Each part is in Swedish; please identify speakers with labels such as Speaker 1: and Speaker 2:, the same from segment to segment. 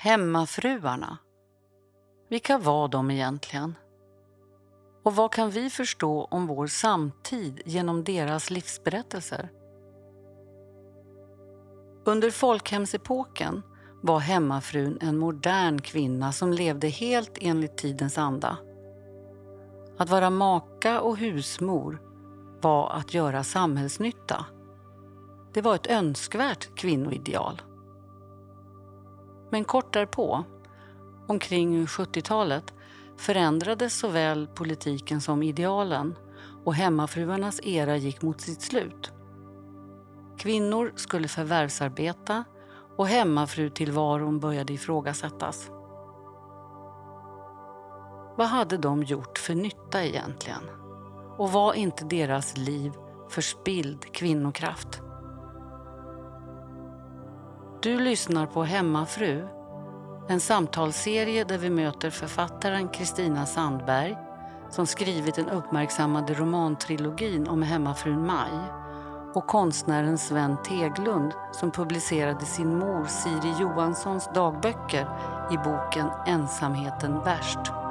Speaker 1: Hemmafruarna. Vilka var de egentligen? Och vad kan vi förstå om vår samtid genom deras livsberättelser? Under folkhemsepoken var hemmafrun en modern kvinna som levde helt enligt tidens anda. Att vara maka och husmor var att göra samhällsnytta. Det var ett önskvärt kvinnoideal. Men kort därpå, omkring 70-talet, förändrades såväl politiken som idealen och hemmafruarnas era gick mot sitt slut. Kvinnor skulle förvärvsarbeta och hemmafrutillvaron började ifrågasättas. Vad hade de gjort för nytta egentligen? Och var inte deras liv förspild kvinnokraft? Du lyssnar på Hemmafru, en samtalsserie där vi möter författaren Kristina Sandberg som skrivit den uppmärksammade romantrilogin om hemmafrun Maj och konstnären Sven Teglund som publicerade sin mor Siri Johanssons dagböcker i boken Ensamheten värst.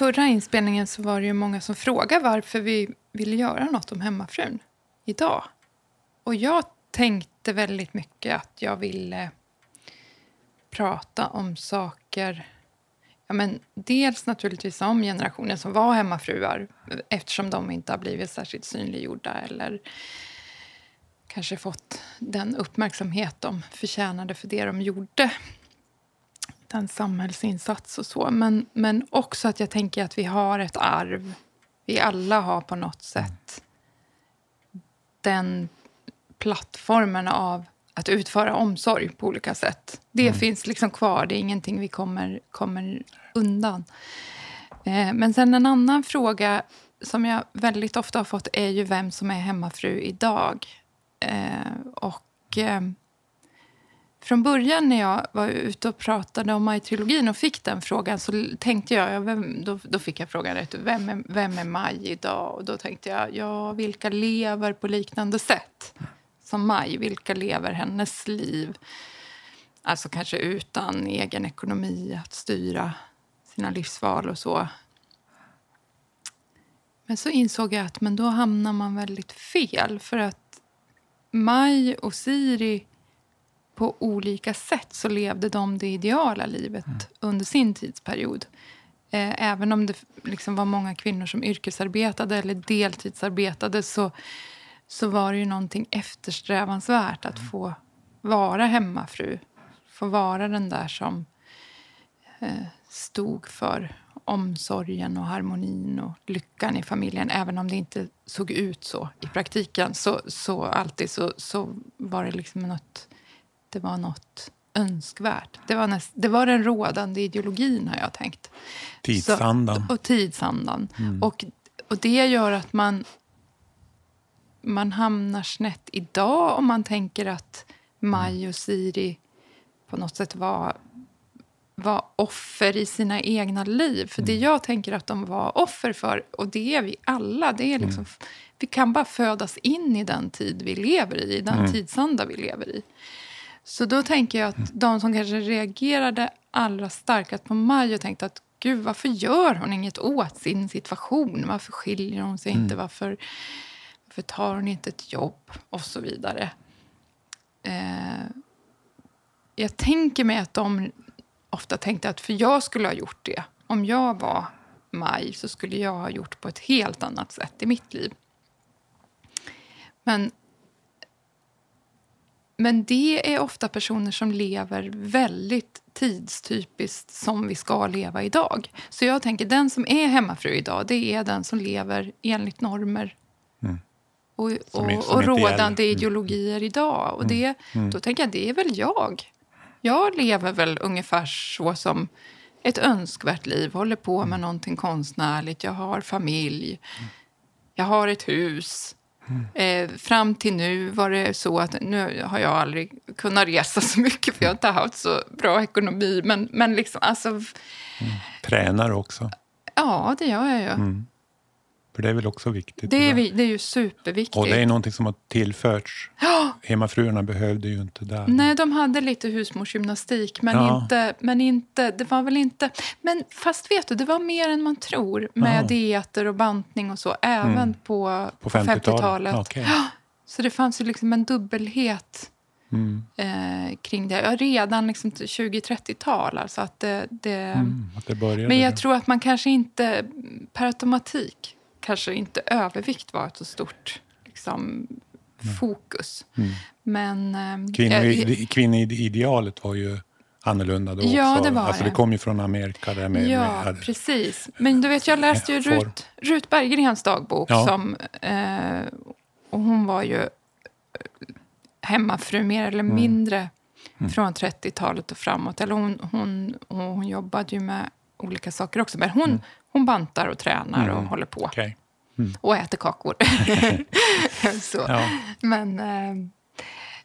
Speaker 2: Förra inspelningen så var det ju många som frågade varför vi ville göra något om hemmafrun idag. Och jag tänkte väldigt mycket att jag ville prata om saker Ja, men dels naturligtvis om generationen som var hemmafruar eftersom de inte har blivit särskilt synliggjorda eller kanske fått den uppmärksamhet de förtjänade för det de gjorde en samhällsinsats och så. Men, men också att jag tänker att vi har ett arv. Vi alla har på något sätt den plattformen av att utföra omsorg på olika sätt. Det mm. finns liksom kvar, det är ingenting vi kommer, kommer undan. Eh, men sen en annan fråga som jag väldigt ofta har fått är ju vem som är hemmafru idag. Eh, och... Eh, från början när jag var ute och pratade om Maj-trilogin och fick den frågan så tänkte jag, vem, då, då, fick jag frågan rätt, vem är, vem är Maj idag? Och då tänkte jag, ja, vilka lever på liknande sätt som Maj? Vilka lever hennes liv? Alltså kanske utan egen ekonomi, att styra sina livsval och så. Men så insåg jag att men då hamnar man väldigt fel. För att Maj och Siri på olika sätt så levde de det ideala livet mm. under sin tidsperiod. Eh, även om det liksom var många kvinnor som yrkesarbetade eller deltidsarbetade så, så var det ju någonting eftersträvansvärt att mm. få vara hemmafru. Få vara den där som eh, stod för omsorgen och harmonin och lyckan i familjen. Även om det inte såg ut så i praktiken så, så alltid så, så var det liksom något det var något önskvärt. Det var, näst, det var den rådande ideologin, har jag tänkt.
Speaker 3: Tidsandan.
Speaker 2: Så, och tidsandan. Mm. Och, och det gör att man, man hamnar snett idag om man tänker att Maj och Siri på något sätt var, var offer i sina egna liv. För det mm. jag tänker att de var offer för, och det är vi alla, det är liksom, mm. vi kan bara födas in i den tid vi lever i, den mm. tidsanda vi lever i. Så då tänker jag att de som kanske reagerade allra starkast på Maj och tänkte att gud, varför gör hon inget åt sin situation? Varför skiljer hon sig mm. inte? Varför, varför tar hon inte ett jobb? Och så vidare. Eh, jag tänker mig att de ofta tänkte att för jag skulle ha gjort det om jag var Maj så skulle jag ha gjort på ett helt annat sätt i mitt liv. Men, men det är ofta personer som lever väldigt tidstypiskt som vi ska leva idag. Så jag tänker den som är hemmafru idag, det är den som lever enligt normer
Speaker 3: Mm.
Speaker 2: och, och, och
Speaker 3: inte
Speaker 2: rådande.
Speaker 3: Mm.
Speaker 2: ideologier idag. Och det, Då tänker jag, det är väl jag. Jag lever väl ungefär så som ett önskvärt liv. Håller på
Speaker 3: Mm.
Speaker 2: med någonting konstnärligt. Jag har familj. Jag har ett hus.
Speaker 3: Mm.
Speaker 2: Eh, fram till nu var det så att nu har jag aldrig kunnat resa så mycket för jag har inte haft så bra ekonomi. Men, men liksom, alltså,
Speaker 3: Tränar också.
Speaker 2: ja, det gör jag ju.
Speaker 3: Mm. För det är väl också viktigt.
Speaker 2: Det, är, vi- det är ju superviktigt.
Speaker 3: Och det är någonting som har tillförts. Hemmafruarna behövde ju inte där.
Speaker 2: Nej, de hade lite husmorsgymnastik, men,
Speaker 3: Ja.
Speaker 2: inte, men inte... Det var väl inte... Men fast vet du, det var mer än man tror med
Speaker 3: Ja.
Speaker 2: dieter och bantning och så, även
Speaker 3: Mm.
Speaker 2: på,
Speaker 3: På
Speaker 2: på
Speaker 3: 50-talet?
Speaker 2: 50-talet.
Speaker 3: Okej.
Speaker 2: Så det fanns ju liksom en dubbelhet
Speaker 3: Mm.
Speaker 2: eh, kring det. Ja, redan liksom till 20-30-tal. Alltså att det, det,
Speaker 3: Mm. Att det
Speaker 2: Men jag
Speaker 3: där.
Speaker 2: tror att man kanske inte per automatik kanske inte övervikt var ett så stort liksom, fokus.
Speaker 3: Mm.
Speaker 2: Men... Eh,
Speaker 3: Kvinno,
Speaker 2: jag-
Speaker 3: Kvinnoidealet var ju annorlunda då
Speaker 2: Ja,
Speaker 3: också.
Speaker 2: det var
Speaker 3: alltså,
Speaker 2: det.
Speaker 3: det kom ju från Amerika. Där med,
Speaker 2: ja,
Speaker 3: med,
Speaker 2: precis. Men du vet, jag läste ju. Rut, Rut Berggrens dagbok.
Speaker 3: Ja.
Speaker 2: Som, eh, och hon var ju eh, hemmafru mer eller
Speaker 3: Mm.
Speaker 2: mindre från 30-talet och framåt. Eller hon, hon, hon, hon jobbade ju med olika saker också. Men hon, hon bantar och tränar och
Speaker 3: Mm.
Speaker 2: håller på.
Speaker 3: Okej.
Speaker 2: Och äter kakor. så.
Speaker 3: Ja.
Speaker 2: Men, eh,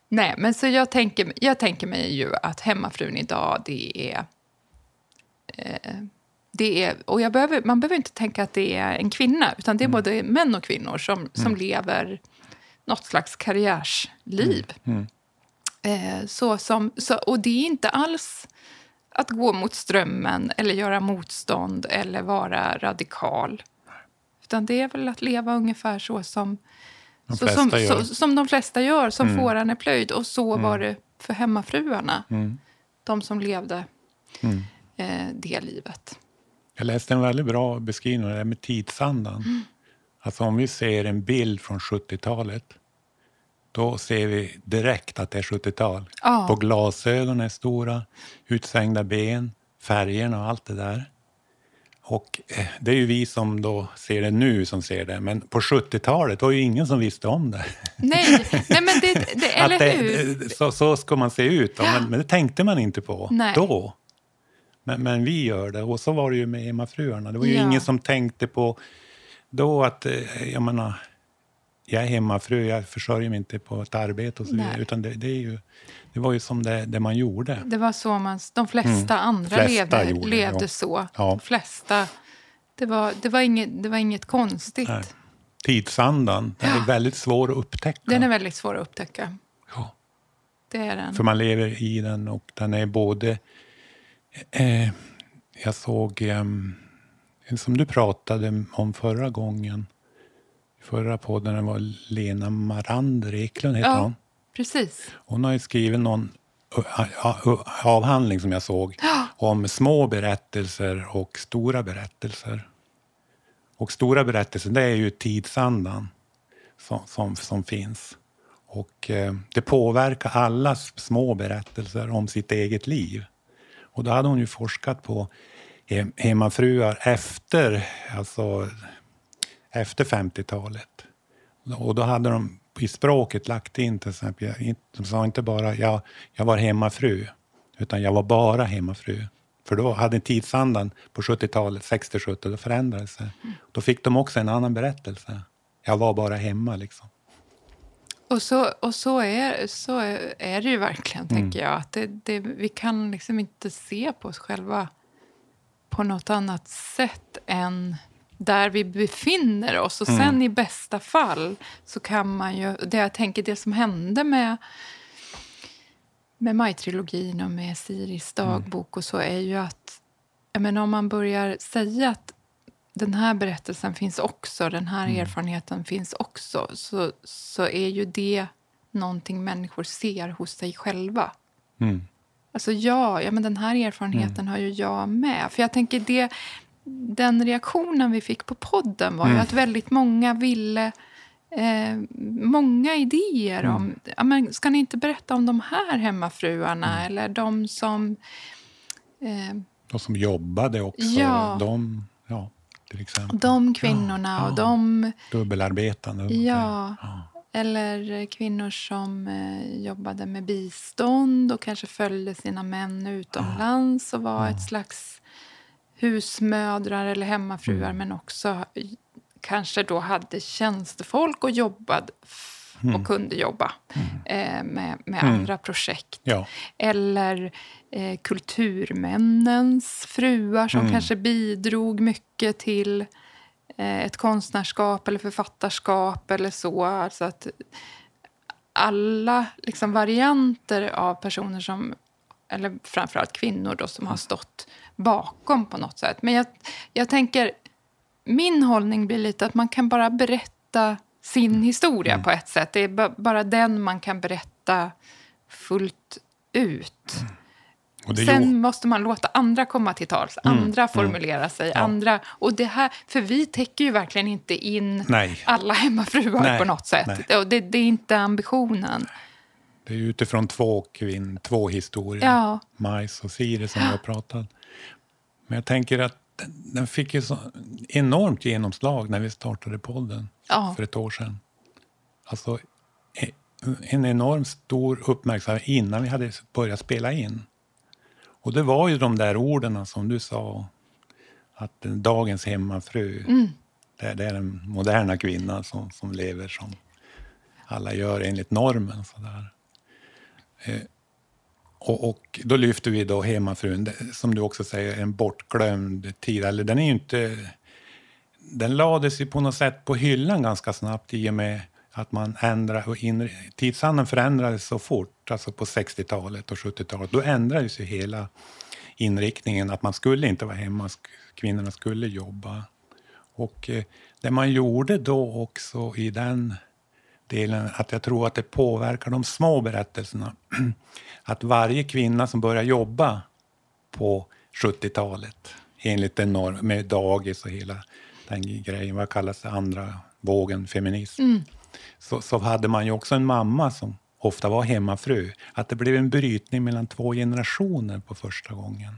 Speaker 2: nej, men så jag tänker, jag tänker mig ju att hemmafrun idag, det är... Eh, det är och jag behöver, man behöver inte tänka att det är en kvinna, utan det är både män och kvinnor som, som lever något slags karriärsliv.
Speaker 3: Mm.
Speaker 2: Eh, så som, så, och det är inte alls att gå mot strömmen eller göra motstånd eller vara radikal. Utan det är väl att leva ungefär så som
Speaker 3: De flesta
Speaker 2: som,
Speaker 3: gör.
Speaker 2: så, som de flesta gör, som
Speaker 3: Mm.
Speaker 2: fåran är plöjd. Och så var det för hemmafruarna,
Speaker 3: Mm.
Speaker 2: de som levde
Speaker 3: Mm.
Speaker 2: eh, det livet.
Speaker 3: Jag läste en väldigt bra beskrivning av det med tidsandan.
Speaker 2: Mm.
Speaker 3: Alltså om vi ser en bild från 70-talet då ser vi direkt att det är 70-tal.
Speaker 2: Ja.
Speaker 3: På glasögonen är stora, utsvängda ben, färgerna och allt det där. Och eh, det är ju vi som då ser det nu som ser det. Men på 70-talet var ju ingen som visste om det.
Speaker 2: Nej, nej men det, det eller
Speaker 3: det,
Speaker 2: hur?
Speaker 3: så, så ska man se ut. då. Men, men det tänkte man inte på
Speaker 2: Nej.
Speaker 3: då. Men, men vi gör det. Och så var det ju med hemmafruarna. Det var ju
Speaker 2: Ja.
Speaker 3: ingen som tänkte på då att, eh, jag menar, jag är hemmafru, jag försörjer mig inte på ett arbete och så vidare. Utan det, det, är ju, det var ju som det, det man gjorde.
Speaker 2: Det var så man, de flesta andra
Speaker 3: Mm. Flesta
Speaker 2: levde,
Speaker 3: gjorde
Speaker 2: levde
Speaker 3: ja.
Speaker 2: så.
Speaker 3: Ja.
Speaker 2: De flesta. Det var, det, var inget, det var inget konstigt.
Speaker 3: Nej. Tidsandan, den är väldigt svår att upptäcka.
Speaker 2: Den är väldigt svår att upptäcka.
Speaker 3: ja.
Speaker 2: Det är den.
Speaker 3: För man lever i den och den är både... Eh, jag såg, ehm, som du pratade om förra gången, förra podden, var Lena Marander Eklund, heter
Speaker 2: Ja.
Speaker 3: hon.
Speaker 2: Precis.
Speaker 3: Hon har ju skrivit någon avhandling som jag såg om små berättelser och stora berättelser. Och stora berättelser, det är ju tidsandan som, som, som finns. Och eh, det påverkar allas små berättelser om sitt eget liv. Och då hade hon ju forskat på hemmafruar efter, alltså, efter 50-talet. Och då hade de i språket lagt in till exempel, de sa inte bara jag, jag var hemmafru, utan jag var bara hemmafru. För då hade tidsandan på 70-talet, 60-70, då förändrades sig. Då fick de också en annan berättelse. Jag var bara hemma liksom.
Speaker 2: Och så, och så, är, så är det ju verkligen,
Speaker 3: Mm.
Speaker 2: tänker jag. Att det, det, vi kan liksom inte se på oss själva på något annat sätt än där vi befinner oss. Och
Speaker 3: Mm.
Speaker 2: sen i bästa fall så kan man ju... Det jag tänker, det som hände med, med Maj-trilogin och med Siris dagbok och så är ju att jag menar, om man börjar säga att den här berättelsen finns också, den här erfarenheten finns också så, så är ju det någonting människor ser hos sig själva.
Speaker 3: Mm.
Speaker 2: Alltså ja, ja men den här erfarenheten har ju jag med. För jag tänker det, den reaktionen vi fick på podden var ju
Speaker 3: Mm.
Speaker 2: att väldigt många ville eh, många idéer
Speaker 3: Mm.
Speaker 2: om... Ja, men ska ni inte berätta om de här hemmafruarna
Speaker 3: Mm.
Speaker 2: eller de som... Eh,
Speaker 3: De som jobbade också.
Speaker 2: Ja.
Speaker 3: De, ja, till exempel.
Speaker 2: de kvinnorna
Speaker 3: Ja,
Speaker 2: och de...
Speaker 3: Dubbelarbetande.
Speaker 2: Ja,
Speaker 3: Ja.
Speaker 2: eller kvinnor som eh, jobbade med bistånd och kanske följde sina män utomlands och var ett slags husmödrar eller hemmafruar men också kanske då hade tjänstefolk och jobbade f- och kunde jobba eh, med, med andra projekt.
Speaker 3: Ja.
Speaker 2: Eller eh, kulturmännens fruar som
Speaker 3: Mm.
Speaker 2: kanske bidrog mycket till eh, ett konstnärskap eller författarskap eller så. Alltså att alla liksom, varianter av personer som, eller framförallt kvinnor då, som har stått bakom på något sätt. Men jag, jag tänker, min hållning blir lite att man kan bara berätta sin historia på ett sätt. Det är ba- bara den man kan berätta fullt ut.
Speaker 3: Det
Speaker 2: Sen
Speaker 3: gjorde-
Speaker 2: måste man låta andra komma till tals, andra formulera sig. andra. Och det här, för vi täcker ju verkligen inte in
Speaker 3: Nej.
Speaker 2: alla hemmafruar
Speaker 3: Nej,
Speaker 2: på något sätt. det, det är inte ambitionen.
Speaker 3: Det är utifrån två kvinn, två historier.
Speaker 2: Ja.
Speaker 3: Majs och Siri som vi har pratat. Men jag tänker att den, fick ju så enormt genomslag när vi startade podden
Speaker 2: Ja.
Speaker 3: för ett år sedan. Alltså e- en enormt stor uppmärksamhet innan vi hade börjat spela in. Och det var ju de där orden som du sa, att dagens hemmafru, det, det är den moderna kvinnan som, som lever som alla gör enligt normen. Sådär. Eh, och, och då lyfter vi då hemmafrun, som du också säger, en bortglömd tid. Eller den är ju inte... Den lades ju på något sätt på hyllan ganska snabbt i och med att man ändrade och inre, tidsandan förändrades så fort, alltså på 60-talet och 70-talet. Då ändrades ju hela inriktningen att man skulle inte vara hemma, sk- kvinnorna skulle jobba. Och eh, det man gjorde då också i den delen, att jag tror att det påverkar de små berättelserna. Att varje kvinna som börjar jobba på 70-talet, enligt den norm, med dagis och hela den grejen, vad kallas det, andra vågen feminism, så, så hade man ju också en mamma som ofta var hemmafru. Att det blev en brytning mellan två generationer på första gången.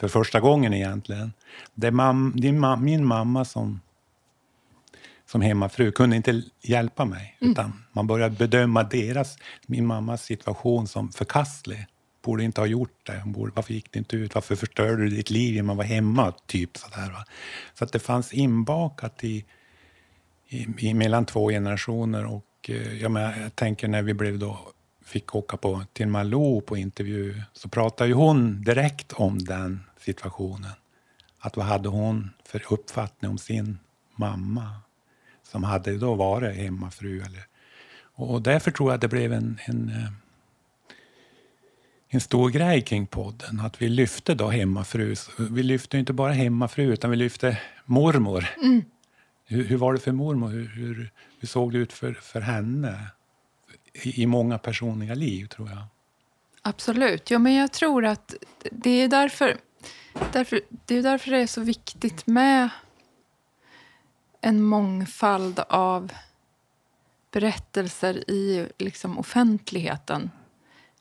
Speaker 3: För första gången egentligen. Det är mam, din ma, min mamma som, som hemmafru kunde inte hjälpa mig. Utan man började bedöma deras, min mammas situation som förkastlig. Borde inte ha gjort det. Borde, varför gick det inte ut? Varför förstörde du ditt liv när man var hemma? Typ sådär, va? Så att det fanns inbakat i, i, i mellan två generationer. Och, eh, jag, menar, jag tänker när vi blev då, fick åka på, till Malou på intervju så pratade ju hon direkt om den situationen. Att vad hade hon för uppfattning om sin mamma som hade då varit hemmafru? Eller, och därför tror jag att det blev en, en, eh, en stor grej kring podden. Att vi lyfte då hemmafru. Vi lyfte inte bara hemmafru utan vi lyfte mormor. Hur, hur var det för mormor? Hur, hur, hur såg det ut för, för henne? I, I många personliga liv, tror jag.
Speaker 2: Absolut. Ja, men jag tror att det är därför, därför, det är därför det är så viktigt med en mångfald av berättelser i liksom, offentligheten.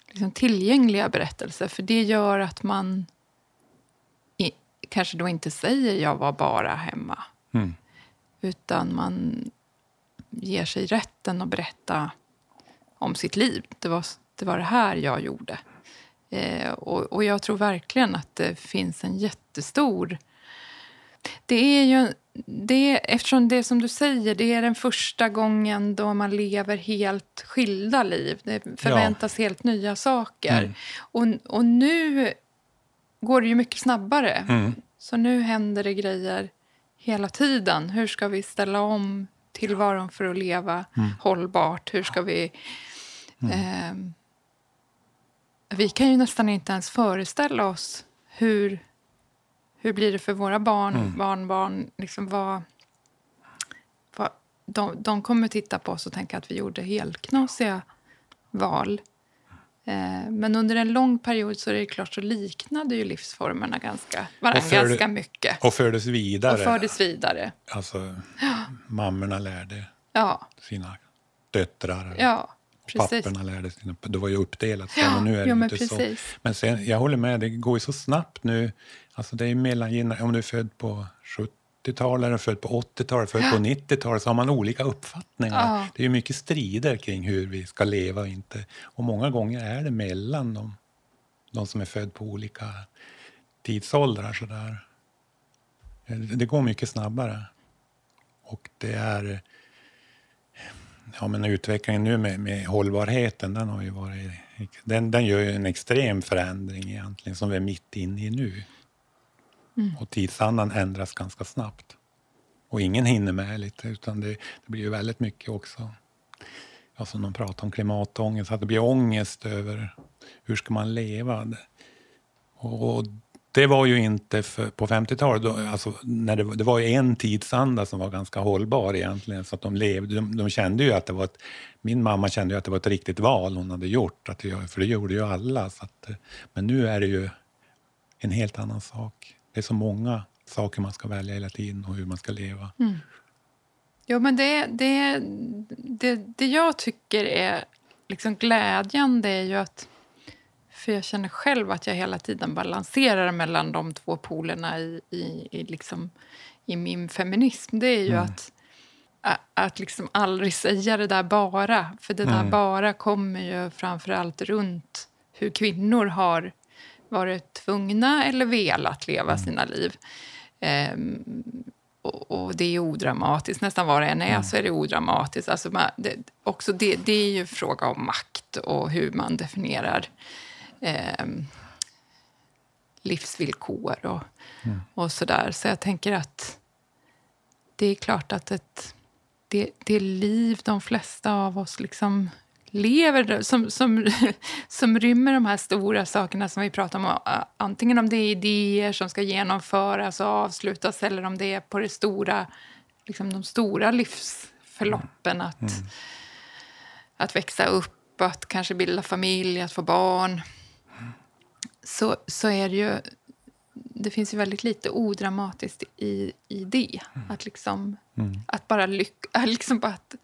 Speaker 2: Liksom, tillgängliga berättelser. För det gör att man i, kanske då inte säger jag var bara hemma.
Speaker 3: Mm.
Speaker 2: Utan man ger sig rätten att berätta om sitt liv. Det var det, var det här jag gjorde. Eh, och, och jag tror verkligen att det finns en jättestor... Det är ju... Det, eftersom det som du säger, det är den första gången då man lever helt skilda liv. Det förväntas helt nya saker.
Speaker 3: Mm.
Speaker 2: Och, och nu går det ju mycket snabbare.
Speaker 3: Mm.
Speaker 2: Så nu händer det grejer hela tiden. Hur ska vi ställa om tillvaron för att leva hållbart? Hur ska vi... ehm, vi kan ju nästan inte ens föreställa oss hur, hur blir det för våra barn, barnbarn. Liksom vad, vad, de, de kommer titta på oss och tänka att vi gjorde helknasiga val. Eh, men under en lång period så är det klart så liknade ju livsformerna ganska, varandra
Speaker 3: Och för-
Speaker 2: ganska mycket.
Speaker 3: Och fördes vidare.
Speaker 2: Och fördes vidare.
Speaker 3: Alltså, mammorna lärde
Speaker 2: Ja,
Speaker 3: sina döttrar.
Speaker 2: ja precis.
Speaker 3: Papporna lärde sina... Det var ju uppdelat sen, men nu är det
Speaker 2: jo, men
Speaker 3: inte så.
Speaker 2: precis.
Speaker 3: Men sen, jag håller med, det går ju så snabbt nu. Alltså det är mellan, om du är född på 70-talet, eller född på 80-talet, född på 90-talet, så har man olika uppfattningar.
Speaker 2: Ja.
Speaker 3: Det är ju mycket strider kring hur vi ska leva och inte. Och många gånger är det mellan de, de som är född på olika tidsåldrar. Så där. Det går mycket snabbare. Och det är... Ja, men utvecklingen nu med, med hållbarheten, den, har ju varit, den, den gör ju en extrem förändring egentligen, som vi är mitt inne i nu. Och tidsandan ändras ganska snabbt. Och ingen hinner med lite, utan det, det blir ju väldigt mycket också. Ja, som de pratar om klimatångest, att det blir ångest över hur ska man leva. Och, och det var ju inte för, på 50-talet, alltså, när det, var- det var ju en tidsanda som var ganska hållbar egentligen. Så att de, levde, de, de kände ju att det var ett, min mamma kände ju att det var ett riktigt val hon hade gjort, att det, för det gjorde ju alla. Så att, men nu är det ju en helt annan sak. Det är så många saker man ska välja hela tiden och hur man ska leva. Mm.
Speaker 2: Jo, men det, det, det, det jag tycker är liksom glädjande är ju att... För jag känner själv att jag hela tiden balanserar mellan de två polerna i, i, i, liksom, i min feminism. Det är ju att, a- att liksom aldrig säga det där bara. För det där bara kommer ju framför allt runt hur kvinnor har varit tvungna eller velat leva sina liv. Ehm, och, och det är odramatiskt. Nästan vad det än är så är det odramatiskt. Alltså man, det, också det, det är ju fråga om makt och hur man definierar ehm, livsvillkor och, och sådär. Så jag tänker att det är klart att ett, det, det liv de flesta av oss liksom lever som, som, som rymmer de här stora sakerna som vi pratar om. Antingen om det är idéer som ska genomföras och avslutas eller om det är på det stora, liksom de stora livsförloppen. Att, att växa upp, att kanske bilda familj, att få barn. Så, så är det ju... Det finns ju väldigt lite odramatiskt i, i det. Att, liksom, att bara lycka, liksom bara att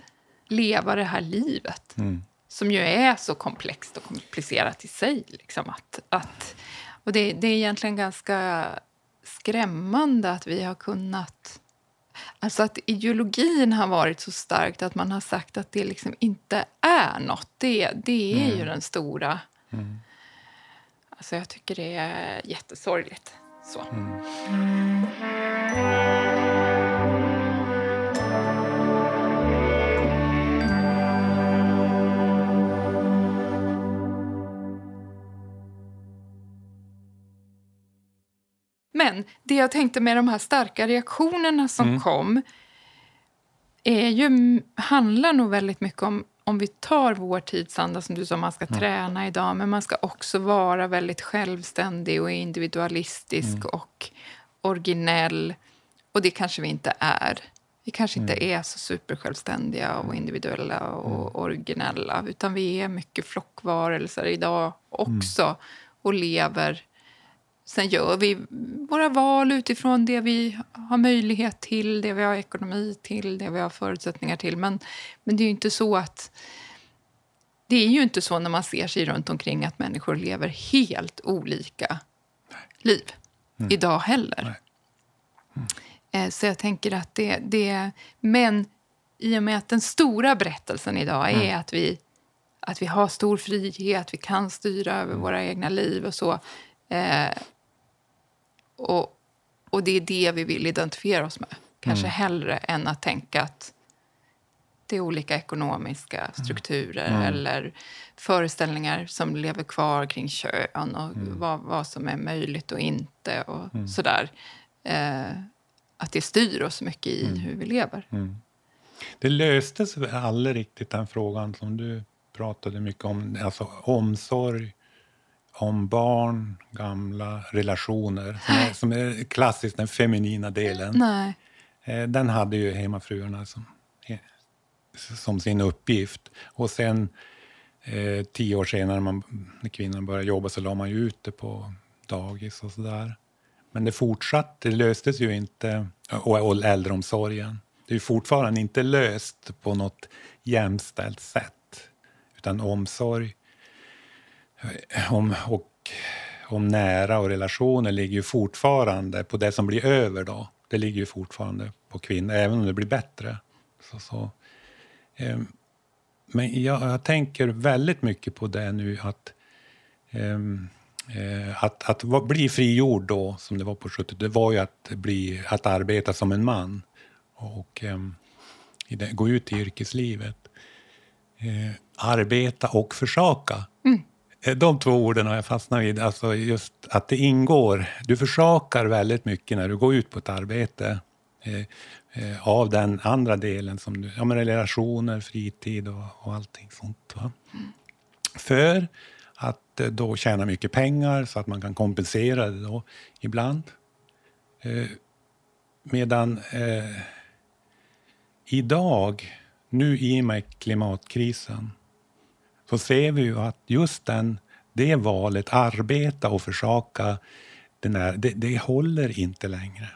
Speaker 2: leva det här livet som ju är så komplext och komplicerat i sig. Liksom, att, att, och det, det är egentligen ganska skrämmande att vi har kunnat... Alltså att ideologin har varit så starkt att man har sagt att det liksom inte är nåt. Det, det är ju den stora... Alltså jag tycker det är jättesorgligt. Så. Men det jag tänkte med de här starka reaktionerna som kom är ju, handlar nog väldigt mycket om om vi tar vår tidsanda, som du sa, man ska träna idag men man ska också vara väldigt självständig och individualistisk och originell. Och det kanske vi inte är. Vi kanske inte är så supersjälvständiga och individuella och originella utan vi är mycket flockvarelser idag också och lever Sen gör vi våra val utifrån det vi har möjlighet till, det vi har ekonomi till, det vi har förutsättningar till. Men, men det är ju inte så att... Det är ju inte så när man ser sig runt omkring att människor lever helt olika liv idag heller. Eh, Så jag tänker att det, det... Men i och med att den stora berättelsen idag är att, vi, att vi har stor frihet, vi kan styra över våra egna liv och så. Eh, och, och det är det vi vill identifiera oss med. Kanske hellre än att tänka att det är olika ekonomiska strukturer eller föreställningar som lever kvar kring kön och vad, vad som är möjligt och inte och sådär. Eh, att det styr oss mycket i hur vi lever.
Speaker 3: Det löstes väl aldrig riktigt den frågan som du pratade mycket om, alltså omsorg om barn, gamla, relationer, som är, som är klassiskt den feminina delen.
Speaker 2: Nej.
Speaker 3: Eh, Den hade ju hemmafruarna som, som sin uppgift. Och sen Eh, tio år senare man, när kvinnan började jobba så la man ju ut det på dagis och sådär. Men det fortsatte, det löstes ju inte. Och, och äldreomsorgen. Det är fortfarande inte löst på något jämställt sätt. Utan omsorg eh, om, och om nära och relationer ligger ju fortfarande på det som blir över. då. Det ligger ju fortfarande på kvinnor, även om det blir bättre. Så, så. Eh, men jag, jag, tänker väldigt mycket på det nu att ehm, eh, att, att bli frigjord då, som det var på 70 det var ju att, bli, att arbeta som en man och eh, gå ut i yrkeslivet. Eh, arbeta och försaka. Mm. Eh, de två orden har jag fastnat vid. Alltså just att det ingår. Du försakar väldigt mycket när du går ut på ett arbete eh, eh av den andra delen, som du, ja, men relationer, fritid och, och allting sånt. Va? Mm. För att eh, då tjäna mycket pengar så att man kan kompensera det då ibland. Eh, medan eh, idag, nu i och med klimatkrisen, så ser vi ju att just den, det valet, arbeta och försaka, den är, det, det håller inte längre.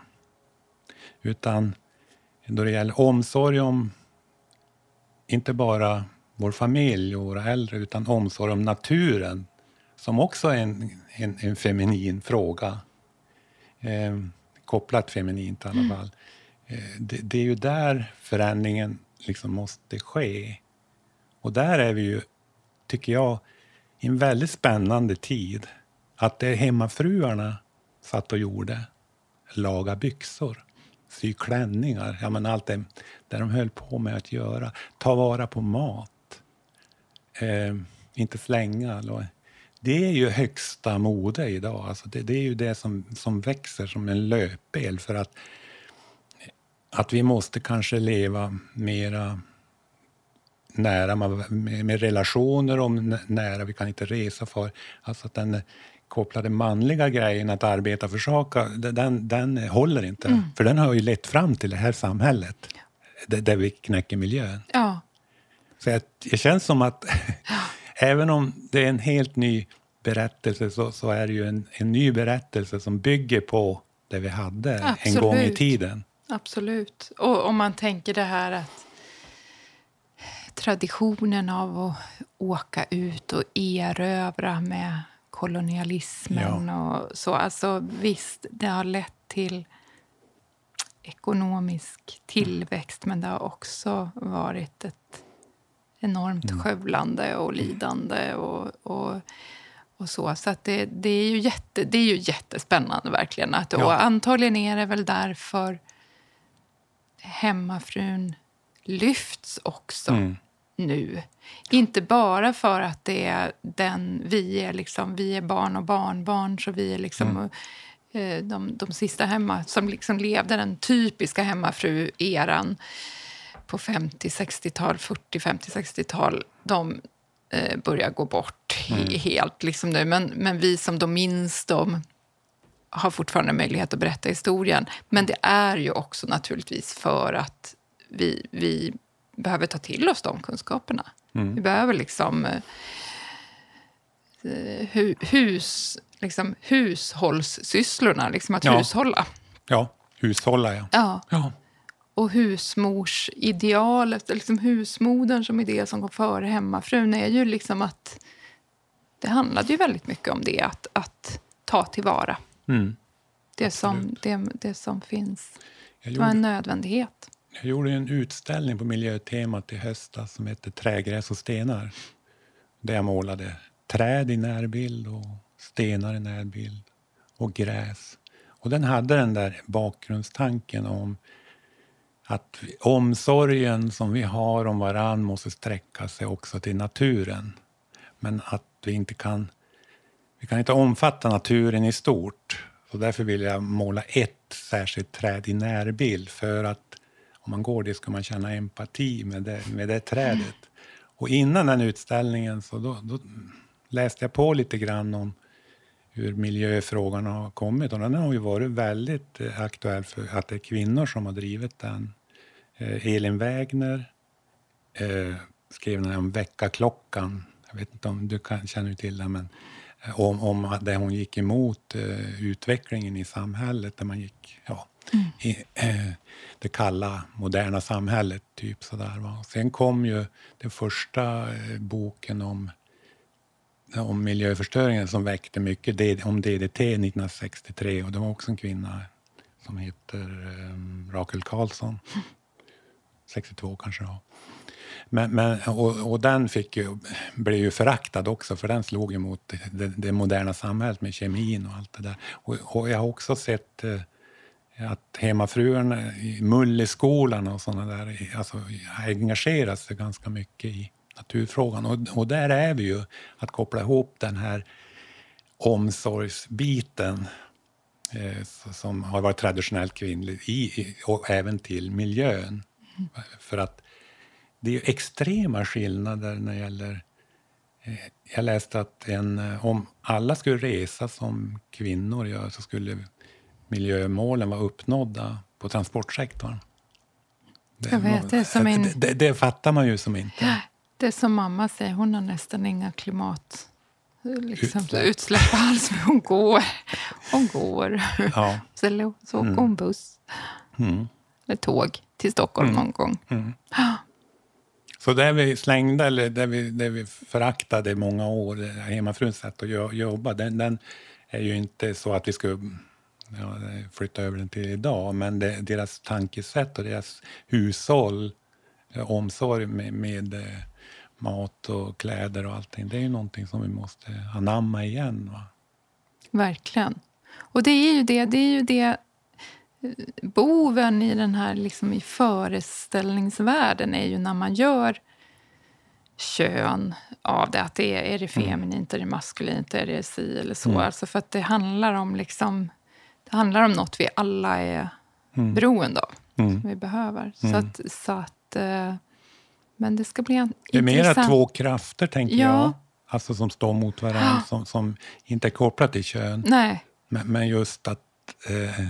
Speaker 3: Utan då det gäller omsorg om inte bara vår familj och våra äldre, utan omsorg om naturen, som också är en, en, en feminin fråga. Eh, kopplat feminint i alla mm. fall. Eh, det, det, är ju där förändringen liksom måste ske. Och där är vi ju, tycker jag, i en väldigt spännande tid. Att det är hemmafruarna satt och gjorde, laga byxor, sy klänningar, ja, men allt det där de höll på med att göra. Ta vara på mat eh, inte slänga. Det är ju högsta mode idag. Alltså det, det, är ju det som, som växer som en löpel för att, att vi måste kanske leva mera nära med, med relationer om nära, vi kan inte resa för. Alltså att den kopplade manliga grejen att arbeta för saker, den, den håller inte. Mm. För den har ju lett fram till det här samhället, där, där vi knäcker miljön.
Speaker 2: Ja.
Speaker 3: Så jag, det känns som att även om det är en helt ny berättelse så, så är det ju en, en ny berättelse som bygger på det vi hade Absolut. en gång i tiden.
Speaker 2: Absolut. Och om man tänker det här att traditionen av att åka ut och erövra med kolonialismen ja. och så. Alltså visst, det har lett till ekonomisk tillväxt men det har också varit ett enormt mm. skövlande och lidande och, och, och så. Så det, det, är ju jätte, det är ju jättespännande verkligen. Att, ja. Och antagligen är det väl därför hemmafrun lyfts också mm. Nu. Inte bara för att det är den vi är, liksom, vi är barn och barnbarn så vi är liksom mm. Eh, de, de sista hemma som liksom levde den typiska hemmafru-eran på 50, 60-tal, 40, 50, 60-tal, de eh, börjar gå bort mm. helt liksom nu. Men, men vi som då minns dem har fortfarande möjlighet att berätta historien. Men det är ju också naturligtvis för att vi, vi behöver ta till oss de kunskaperna. Mm. Vi behöver liksom eh, hu, hus, liksom hushållssysslorna, liksom att ja. hushålla.
Speaker 3: Ja, hushålla ja.
Speaker 2: ja. ja och husmorsidealet, liksom husmodern som idé som går före hemmafrun är ju liksom att det handlade ju väldigt mycket om det, att, att ta tillvara mm. det, som, det, det som finns. Jag det var en nödvändighet.
Speaker 3: Jag gjorde en utställning på miljötemat i höstas som hette Trägräs och stenar. Där jag målade träd i närbild och stenar i närbild och gräs. Och den hade den där bakgrundstanken om att omsorgen som vi har om varann måste sträcka sig också till naturen. Men att vi inte kan, vi kan inte omfatta naturen i stort. Så därför vill jag måla ett särskilt träd i närbild för att om man går dit ska man känna empati med det, med det trädet. Och innan den utställningen så då, då läste jag på lite grann om hur miljöfrågan har kommit. Och den har ju varit väldigt eh, aktuell för att det är kvinnor som har drivit den. Eh, Elin Wägner eh, skrev den om väckarklockan. Jag vet inte om du kan, känner till den. men eh, om, om det hon gick emot eh, utvecklingen i samhället, där man gick ja, mm. i eh, det kalla, moderna samhället. typ sådär. Va? Sen kom ju den första eh, boken om om miljöförstöringen som väckte mycket, om DDT 1963. Och det var också en kvinna som heter um, Rakel Karlsson. 62 kanske det var. Men, men, och, och, den fick ju, blev ju föraktad också, för den slog emot det, det moderna samhället med kemin och allt det där. Och, och jag har också sett eh, att hemmafruarna i Mulleskolan och sådana där alltså, engagerat sig ganska mycket i naturfrågan. Och, och där är vi ju, att koppla ihop den här omsorgsbiten eh, som har varit traditionellt kvinnlig i, och även till miljön. Mm. För att det är extrema skillnader när det gäller... Eh, jag läste att en, eh, om alla skulle resa som kvinnor gör så skulle miljömålen vara uppnådda på transportsektorn.
Speaker 2: Det, jag vet, det, som
Speaker 3: en... det, det, fattar man ju som inte.
Speaker 2: Det är som mamma säger, hon har nästan inga klimat liksom, utsläpp. utsläpp alls. Men hon går. Hon går. Ja. Så, så åker mm. hon buss. Mm. Eller tåg till Stockholm mm. någon gång. Mm.
Speaker 3: Så det vi slängde, eller det vi, det vi föraktade i många år, hemmafruns sätt att jobba, den, den, är ju inte så att vi ska ja, flytta över den till idag, men det, deras tankesätt och deras hushåll, eh, omsorg med, med eh, mat och kläder och allting, det är ju någonting som vi måste anamma igen. Va?
Speaker 2: Verkligen. Och det är ju det, det är ju det boven i den här liksom i föreställningsvärlden är ju när man gör kön av det. Att det är, är det mm. feminint, är det maskulint, är det si eller så. Mm. Alltså för att det handlar om liksom, det handlar om något vi alla är mm. beroende av. Mm. Som vi behöver. Så mm. att, så att, eh, men det ska bli en
Speaker 3: Det är mera två krafter, tänker ja. jag. Alltså som står mot varandra, som, som inte är kopplat till kön.
Speaker 2: Nej.
Speaker 3: Men, men just att eh,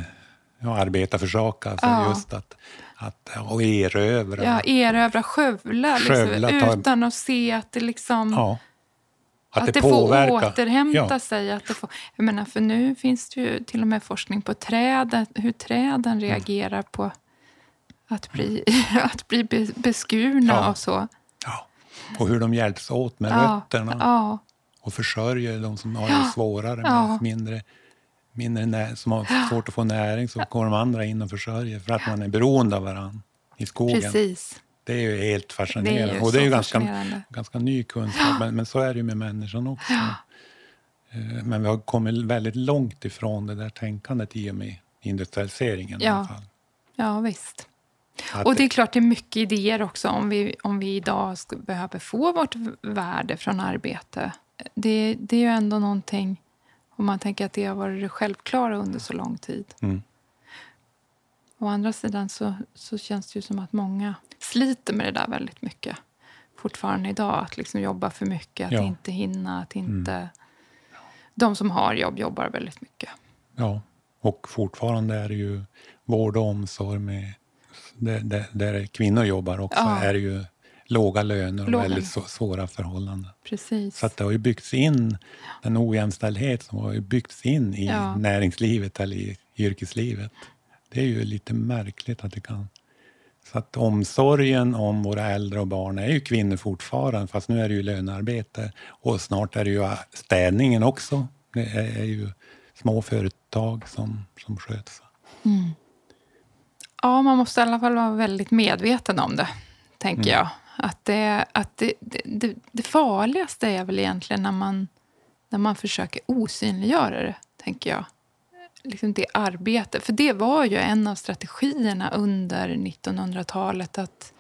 Speaker 3: ja, arbeta för sak. Alltså ja. just att, att, och erövra.
Speaker 2: Ja, erövra, skövla, skövla liksom, utan att se att det liksom... Ja. Att, att det, det får återhämta ja. sig. Att det får, jag menar, för nu finns det ju till och med forskning på träden, hur träden mm. reagerar på att bli, att bli beskurna ja. och så.
Speaker 3: Ja, och hur de hjälps åt med ja. rötterna. Och försörjer de som har det svårare med mindre mindre som har svårt att få näring så går de andra in och försörjer för att man är beroende av varandra i skogen.
Speaker 2: Precis.
Speaker 3: Det är ju helt fascinerande. Det är och det är ju ganska, ganska ny kunskap, men, men så är det ju med människan också. Ja. Eh, men vi har kommit väldigt långt ifrån det där tänkandet i och med industrialiseringen. Ja, i alla fall.
Speaker 2: ja visst. Att och det är klart det är mycket idéer också om vi, om vi idag behöver få vårt värde från arbete. Det, det är ju ändå någonting om man tänker att det har varit det självklara under så lång tid. Mm. Å andra sidan så, så känns det ju som att många sliter med det där väldigt mycket fortfarande idag. Att liksom jobba för mycket, att ja. inte hinna, att mm. inte... Mm. De som har jobb jobbar väldigt mycket.
Speaker 3: Ja, och fortfarande är det ju vård och omsorg med, där, där, kvinnor jobbar också, ja. är det ju låga löner och låga. väldigt svåra förhållanden.
Speaker 2: Precis.
Speaker 3: Så att det har ju byggts in, den ojämställdhet som har byggts in i ja. näringslivet eller i yrkeslivet. Det är ju lite märkligt att det kan... Så att omsorgen om våra äldre och barn är ju kvinnor fortfarande, fast nu är det ju lönearbete. Och snart är det ju städningen också. Det är ju små företag som, som sköts. Mm.
Speaker 2: Ja, man måste i alla fall vara väldigt medveten om det, tänker mm. jag. Att, det, att det, det, det, farligaste är väl egentligen när man, när man försöker osynliggöra det, tänker jag. Liksom det arbetet. För det var ju en av strategierna under 1900-talet. att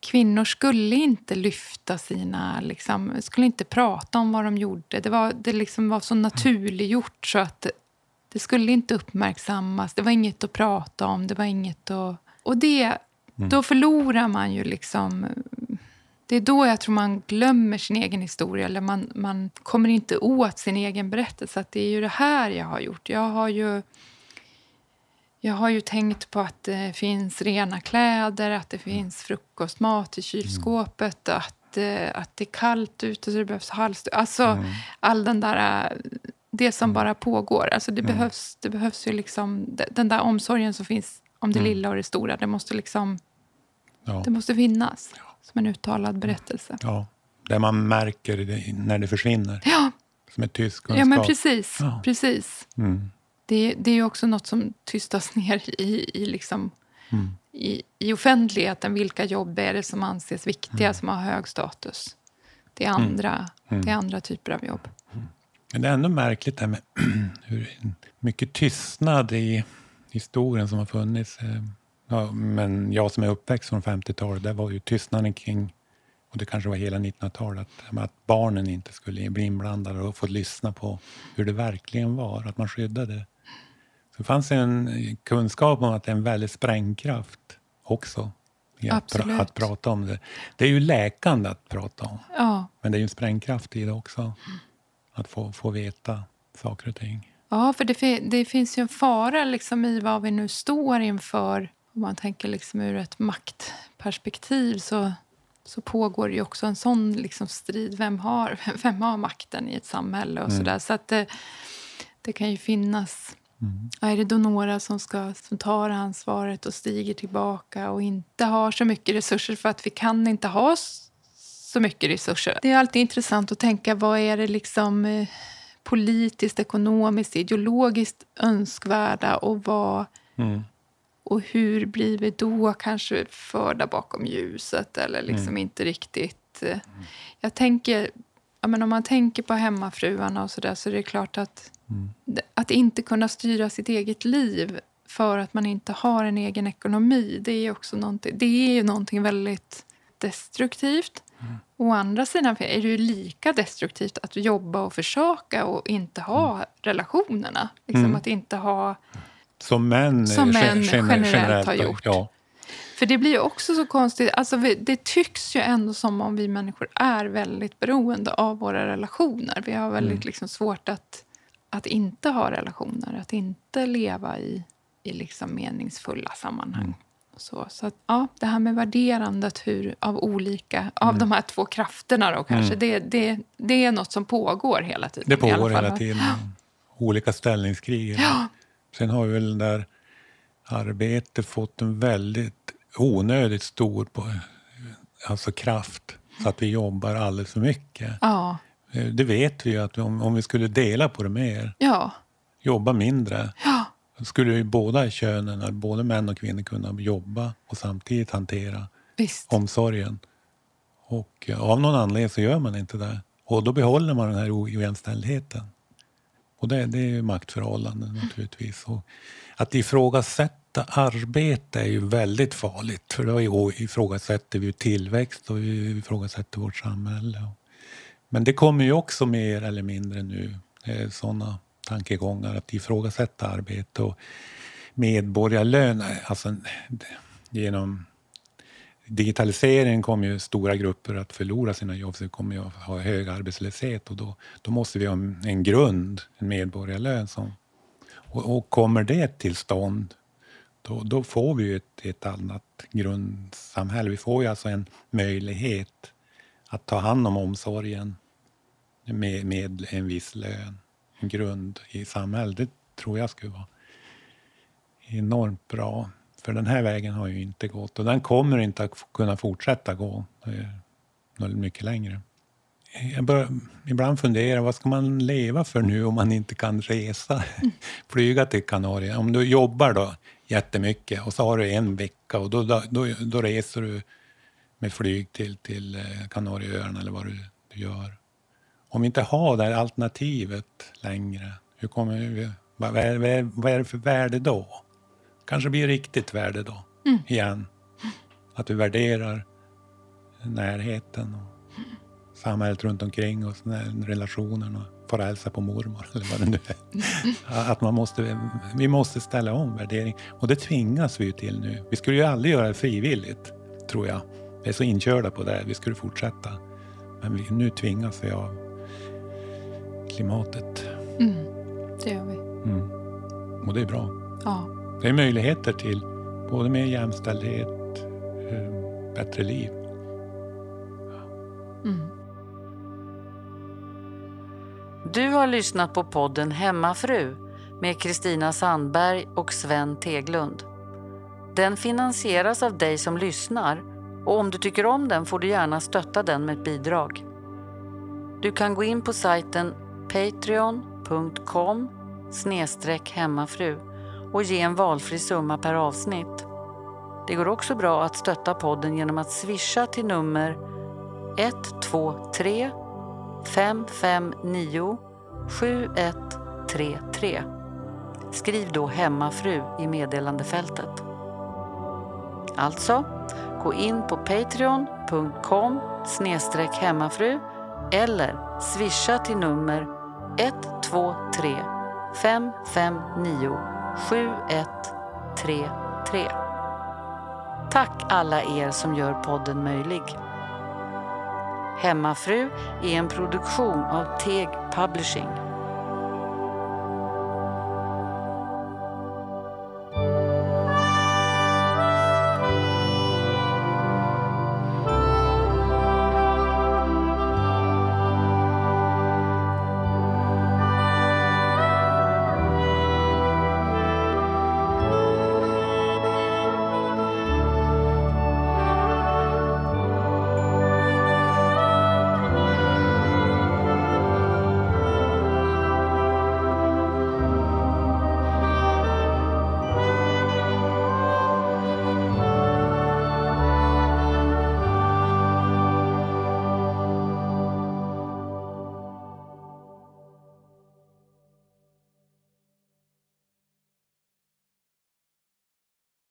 Speaker 2: Kvinnor skulle inte lyfta sina... Liksom, skulle inte prata om vad de gjorde. Det var, det liksom var så naturliggjort så att det, det skulle inte uppmärksammas. Det var inget att prata om. Det var inget att... Och det Mm. Då förlorar man ju liksom... Det är då jag tror man glömmer sin egen historia. Eller man, man kommer inte åt sin egen berättelse. Att det är ju det här jag har gjort. Jag har ju... Jag har ju tänkt på att det finns rena kläder, att det finns frukostmat i kylskåpet. Att att, eh, att det är kallt ute så det behövs halsduk. Alltså all den där, eh, det som bara pågår. Alltså det, behövs, det behövs ju liksom, de- den där omsorgen som finns om det lilla och det stora. Det måste liksom,
Speaker 3: Ja.
Speaker 2: det måste finnas som en uttalad berättelse.
Speaker 3: Ja, där man märker det när det försvinner.
Speaker 2: Ja,
Speaker 3: Som ett tyst kunskap.
Speaker 2: ja men precis.
Speaker 3: Ja.
Speaker 2: precis.
Speaker 3: Mm.
Speaker 2: Det, det är ju också något som tystas ner i, i, liksom,
Speaker 3: Mm.
Speaker 2: i, i offentligheten. Vilka jobb är det som anses viktiga,
Speaker 3: Mm.
Speaker 2: som har hög status? Det är andra, Det är andra typer av jobb.
Speaker 3: Men det är ändå märkligt det med hur mycket tystnad i historien som har funnits. Ja, men jag som är uppväxt från 50-talet, där var ju tystnaden kring, och det kanske var hela 1900-talet, att barnen inte skulle bli inblandade och få lyssna på hur det verkligen var, att man skyddade. Så det fanns en kunskap om att det är en väldig sprängkraft också att, pra- att prata om det. Det är ju läkande att prata om,
Speaker 2: Ja,
Speaker 3: men det är ju en sprängkraft i det också. Att få, få veta saker och ting.
Speaker 2: ja för det, det finns ju en fara liksom i vad vi nu står inför. Om man tänker liksom ur ett maktperspektiv så, så pågår ju också en sån liksom strid. Vem har, vem har makten i ett samhälle? och så där. Så att det, det kan ju finnas... Ja, är det då några som, ska, som tar ansvaret och stiger tillbaka och inte har så mycket resurser för att vi kan inte ha så mycket resurser. Det är alltid intressant att tänka vad är det liksom eh, politiskt, ekonomiskt, ideologiskt önskvärda och vad
Speaker 3: Mm.
Speaker 2: Och hur blir vi då kanske förda bakom ljuset eller liksom inte riktigt... eh, Jag tänker, ja, men om man tänker på hemmafruarna och så där så är det klart att det- att inte kunna styra sitt eget liv för att man inte har en egen ekonomi, det är också någonting, det är ju någonting väldigt destruktivt. Å andra sidan är det ju lika destruktivt att jobba och försöka och inte ha relationerna. Liksom Att inte ha...
Speaker 3: Som män,
Speaker 2: Som
Speaker 3: eh,
Speaker 2: män
Speaker 3: gen-
Speaker 2: generellt har gjort.
Speaker 3: Ja.
Speaker 2: För det blir ju också så konstigt. Alltså vi, det tycks ju ändå som om vi människor är väldigt beroende av våra relationer. Vi har väldigt liksom svårt att, att inte ha relationer, att inte leva i, i liksom meningsfulla sammanhang. Så, så att, ja, det här med värderandet hur, av olika, av de här två krafterna då kanske, det, det, det är något som pågår hela tiden.
Speaker 3: Det pågår hela tiden. Olika ställningskrig.
Speaker 2: Ja.
Speaker 3: Sen har väl det där arbetet fått en väldigt onödigt stor på, alltså kraft. Så att vi jobbar alldeles för mycket.
Speaker 2: Ja,
Speaker 3: Eh, Det vet vi ju att om, om vi skulle dela på det mer,
Speaker 2: ja,
Speaker 3: jobba mindre,
Speaker 2: ja,
Speaker 3: då skulle ju båda könen, både män och kvinnor, kunna jobba och samtidigt hantera
Speaker 2: visst.
Speaker 3: omsorgen. Och eh, av någon anledning så gör man inte det. Och då behåller man den här ojämställdheten. Och det, det är ju maktförhållanden naturligtvis. Och att ifrågasätta arbete är ju väldigt farligt. För då ifrågasätter vi tillväxt och vi ifrågasätter vårt samhälle. Men det kommer ju också mer eller mindre nu. Eh, Sådana tankegångar att ifrågasätta arbete och medborgarlön. Eh, alltså, genom digitaliseringen kommer ju stora grupper att förlora sina jobb, så vi kommer ju att ha hög arbetslöshet och då, då måste vi ha en, en grund, en medborgarlön. Som, och, och kommer det till stånd, då, då får vi ju ett, ett annat grundsamhälle. Vi får ju alltså en möjlighet att ta hand om omsorgen med, med en viss lön, en grund i samhället. Det tror jag skulle vara enormt bra. För den här vägen har ju inte gått och den kommer inte att kunna fortsätta gå eh, mycket längre. Jag bör ibland fundera, vad ska man leva för nu om man inte kan resa? Flyga till Kanarien. Om du jobbar då jättemycket och så har du en vecka och då, då, då, då reser du med flyg till, till eh, Kanarieöarna eller vad du, du gör. Om vi inte har det här alternativet längre, hur kommer vi, vad, är, vad, är, vad är det för värde då? Kanske blir riktigt värde då,
Speaker 2: Mm.
Speaker 3: igen. Att vi värderar närheten och samhället runt omkring oss, relationen och får hälsa på mormor eller vad det nu är. Att man måste, vi måste ställa om värdering och det tvingas vi ju till nu. Vi skulle ju aldrig göra det frivilligt, tror jag. Vi är så inkörda på det, vi skulle fortsätta. Men vi, nu tvingas vi av klimatet.
Speaker 2: Mm, det gör vi.
Speaker 3: Mm. Och det är bra.
Speaker 2: Ja.
Speaker 3: Det är möjligheter till både mer jämställdhet, eh, bättre liv.
Speaker 2: Mm.
Speaker 1: Du har lyssnat på podden Hemmafru med Kristina Sandberg och Sven Teglund. Den finansieras av dig som lyssnar och om du tycker om den får du gärna stötta den med ett bidrag. Du kan gå in på sajten patreon.com hemmafru och ge en valfri summa per avsnitt. Det går också bra att stötta podden genom att swisha till nummer 123 559 7133. Skriv då hemmafru i meddelandefältet. Alltså, gå in på patreon.com hemmafru eller swisha till nummer 123 559 7133. Tack alla er som gör podden möjlig. Hemmafru är en produktion av Teg Publishing.